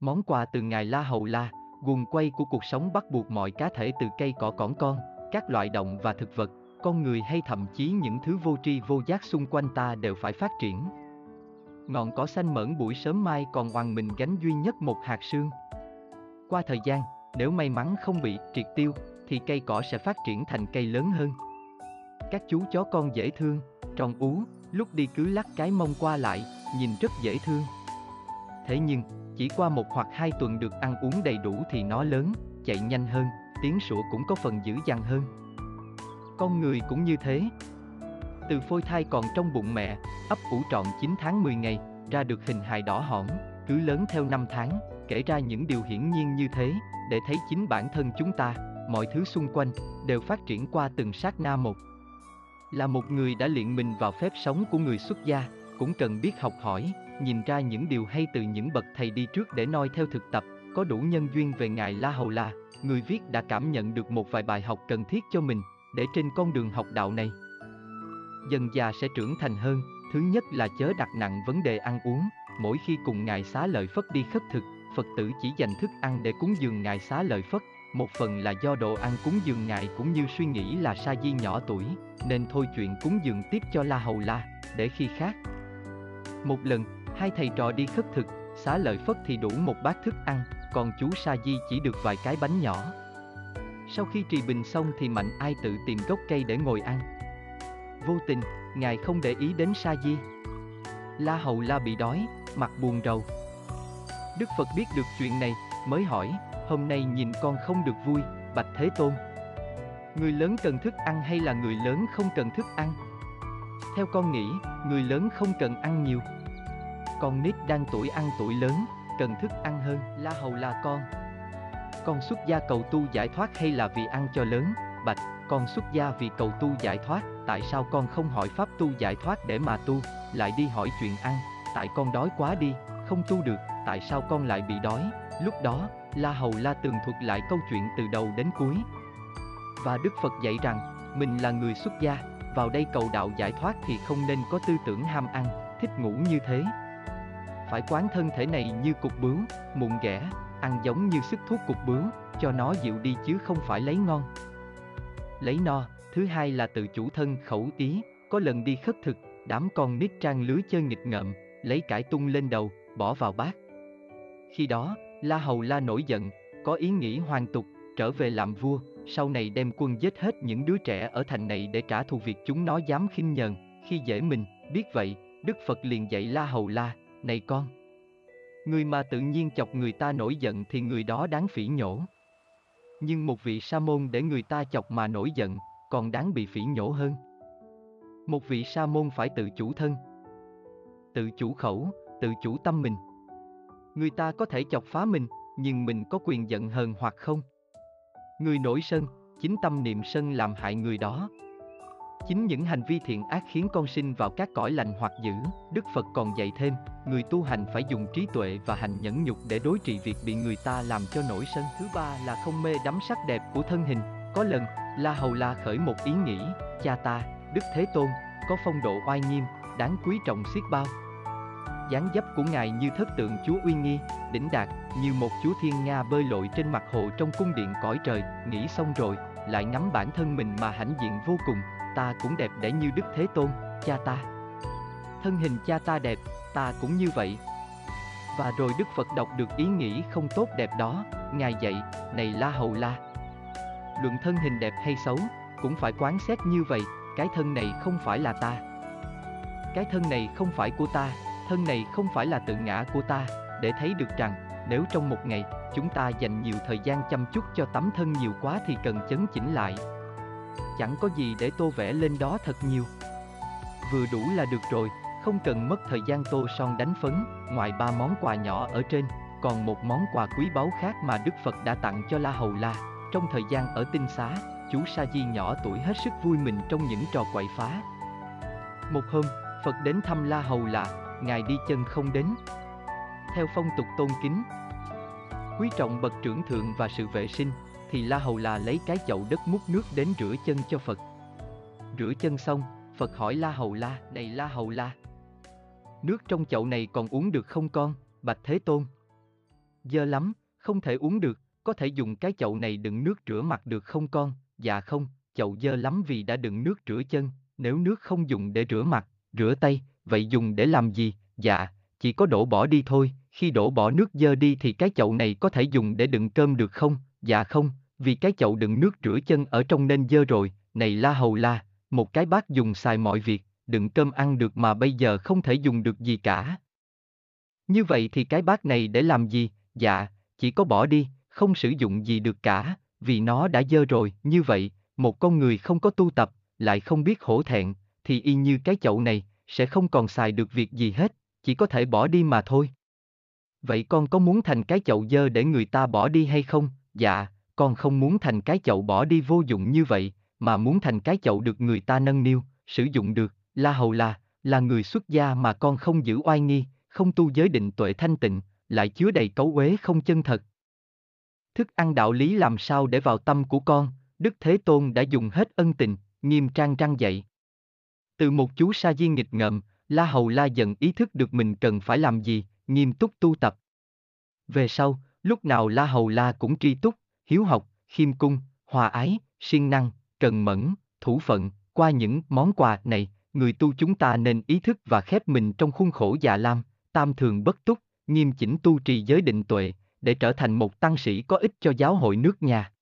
Món quà từ ngài La Hầu La, guồng quay của cuộc sống bắt buộc mọi cá thể từ cây cỏ cỏn con, các loại động và thực vật, con người hay thậm chí những thứ vô tri vô giác xung quanh ta đều phải phát triển. Ngọn cỏ xanh mởn buổi sớm mai còn hoàng mình gánh duy nhất một hạt sương. Qua thời gian, nếu may mắn không bị triệt tiêu, thì cây cỏ sẽ phát triển thành cây lớn hơn. Các chú chó con dễ thương, tròn ú, lúc đi cứ lắc cái mông qua lại, nhìn rất dễ thương. Thế nhưng, chỉ qua một hoặc hai tuần được ăn uống đầy đủ thì nó lớn, chạy nhanh hơn, tiếng sủa cũng có phần dữ dằn hơn. Con người cũng như thế. Từ phôi thai còn trong bụng mẹ, ấp ủ trọn 9 tháng 10 ngày, ra được hình hài đỏ hỏn, cứ lớn theo năm tháng, kể ra những điều hiển nhiên như thế, để thấy chính bản thân chúng ta, mọi thứ xung quanh, đều phát triển qua từng sát na một. Là một người đã luyện mình vào phép sống của người xuất gia, cũng cần biết học hỏi, nhìn ra những điều hay từ những bậc thầy đi trước để noi theo thực tập, có đủ nhân duyên về Ngài La Hầu La, người viết đã cảm nhận được một vài bài học cần thiết cho mình, để trên con đường học đạo này. Dần già sẽ trưởng thành hơn, thứ nhất là chớ đặt nặng vấn đề ăn uống, mỗi khi cùng Ngài xá lợi Phất đi khất thực, Phật tử chỉ dành thức ăn để cúng dường Ngài xá lợi Phất, một phần là do đồ ăn cúng dường Ngài cũng như suy nghĩ là sa di nhỏ tuổi, nên thôi chuyện cúng dường tiếp cho La Hầu La, để khi khác. Một lần, hai thầy trò đi khất thực, xá lợi Phất thì đủ một bát thức ăn, còn chú Sa Di chỉ được vài cái bánh nhỏ. Sau khi trì bình xong thì Mạnh ai tự tìm gốc cây để ngồi ăn. Vô tình, Ngài không để ý đến Sa Di. La Hầu La bị đói, mặt buồn rầu. Đức Phật biết được chuyện này, mới hỏi, hôm nay nhìn con không được vui, Bạch Thế Tôn. Người lớn cần thức ăn hay là người lớn không cần thức ăn? Theo con nghĩ, người lớn không cần ăn nhiều. Con nít đang tuổi ăn tuổi lớn, cần thức ăn hơn, La Hầu là con. Con xuất gia cầu tu giải thoát hay là vì ăn cho lớn, Bạch, con xuất gia vì cầu tu giải thoát, tại sao con không hỏi pháp tu giải thoát để mà tu, lại đi hỏi chuyện ăn, tại con đói quá đi, không tu được, tại sao con lại bị đói, lúc đó, La Hầu La tường thuật lại câu chuyện từ đầu đến cuối. Và Đức Phật dạy rằng, mình là người xuất gia, vào đây cầu đạo giải thoát thì không nên có tư tưởng ham ăn, thích ngủ như thế. Phải quán thân thể này như cục bướu, mụn ghẻ, ăn giống như sức thuốc cục bướu, cho nó dịu đi chứ không phải lấy ngon. Lấy no, thứ hai là tự chủ thân khẩu ý, có lần đi khất thực, đám con nít trang lưới chơi nghịch ngợm, lấy cải tung lên đầu, bỏ vào bát. Khi đó, La Hầu La nổi giận, có ý nghĩ hoàn tục, trở về làm vua, sau này đem quân giết hết những đứa trẻ ở thành này để trả thù việc chúng nó dám khinh nhờn, khi dễ mình, biết vậy, Đức Phật liền dạy La Hầu La, này con. Người mà tự nhiên chọc người ta nổi giận thì người đó đáng phỉ nhổ. Nhưng một vị sa môn để người ta chọc mà nổi giận, còn đáng bị phỉ nhổ hơn. Một vị sa môn phải tự chủ thân, tự chủ khẩu, tự chủ tâm mình. Người ta có thể chọc phá mình, nhưng mình có quyền giận hờn hoặc không. Người nổi sân, chính tâm niệm sân làm hại người đó. Chính những hành vi thiện ác khiến con sinh vào các cõi lành hoặc dữ, Đức Phật còn dạy thêm, người tu hành phải dùng trí tuệ và hành nhẫn nhục để đối trị việc bị người ta làm cho nổi sân. Thứ ba là không mê đắm sắc đẹp của thân hình. Có lần, La Hầu La khởi một ý nghĩ, cha ta, Đức Thế Tôn, có phong độ oai nghiêm, đáng quý trọng xiết bao, dáng dấp của ngài như thất tượng chúa uy nghi, đỉnh đạt, như một chúa thiên nga bơi lội trên mặt hồ trong cung điện cõi trời, nghĩ xong rồi, lại ngắm bản thân mình mà hãnh diện vô cùng, ta cũng đẹp đẽ như Đức Thế Tôn, cha ta. Thân hình cha ta đẹp, ta cũng như vậy. Và rồi Đức Phật đọc được ý nghĩ không tốt đẹp đó, Ngài dạy, này La Hầu La. Luận thân hình đẹp hay xấu, cũng phải quán xét như vậy, cái thân này không phải là ta. Cái thân này không phải của ta, thân này không phải là tự ngã của ta, để thấy được rằng, nếu trong một ngày, chúng ta dành nhiều thời gian chăm chút cho tấm thân nhiều quá thì cần chấn chỉnh lại. Chẳng có gì để tô vẽ lên đó thật nhiều. Vừa đủ là được rồi, không cần mất thời gian tô son đánh phấn, ngoài ba món quà nhỏ ở trên, còn một món quà quý báu khác mà Đức Phật đã tặng cho La Hầu La. Trong thời gian ở tinh xá, chú Sa Di nhỏ tuổi hết sức vui mình trong những trò quậy phá. Một hôm, Phật đến thăm La Hầu La, ngài đi chân không đến. Theo phong tục tôn kính, quý trọng bậc trưởng thượng và sự vệ sinh, thì La Hầu là lấy cái chậu đất múc nước đến rửa chân cho Phật. Rửa chân xong, Phật hỏi La Hầu La, này La Hầu La, nước trong chậu này còn uống được không con, Bạch Thế Tôn? dơ lắm, không thể uống được, có thể dùng cái chậu này đựng nước rửa mặt được không con? Dạ không, chậu dơ lắm vì đã đựng nước rửa chân, nếu nước không dùng để rửa mặt, rửa tay, vậy dùng để làm gì? Dạ, chỉ có đổ bỏ đi thôi, khi đổ bỏ nước dơ đi thì cái chậu này có thể dùng để đựng cơm được không? Dạ không, vì cái chậu đựng nước rửa chân ở trong nên dơ rồi, này la hầu la, một cái bát dùng xài mọi việc, đựng cơm ăn được mà bây giờ không thể dùng được gì cả. Như vậy thì cái bát này để làm gì? Dạ, chỉ có bỏ đi, không sử dụng gì được cả, vì nó đã dơ rồi, như vậy, một con người không có tu tập, lại không biết hổ thẹn, thì y như cái chậu này, sẽ không còn xài được việc gì hết, chỉ có thể bỏ đi mà thôi. Vậy con có muốn thành cái chậu dơ để người ta bỏ đi hay không? Dạ, con không muốn thành cái chậu bỏ đi vô dụng như vậy, mà muốn thành cái chậu được người ta nâng niu, sử dụng được, La Hầu là, là người xuất gia mà con không giữ oai nghi, không tu giới định tuệ thanh tịnh, lại chứa đầy cấu uế không chân thật. Thức ăn đạo lý làm sao để vào tâm của con, Đức Thế Tôn đã dùng hết ân tình, nghiêm trang răng dạy. Từ một chú sa di nghịch ngợm, La Hầu La dần ý thức được mình cần phải làm gì, nghiêm túc tu tập. Về sau, lúc nào La Hầu La cũng tri túc, hiếu học, khiêm cung, hòa ái, siêng năng, cần mẫn, thủ phận, qua những món quà này, người tu chúng ta nên ý thức và khép mình trong khuôn khổ già lam, tam thường bất túc, nghiêm chỉnh tu trì giới định tuệ, để trở thành một tăng sĩ có ích cho giáo hội nước nhà.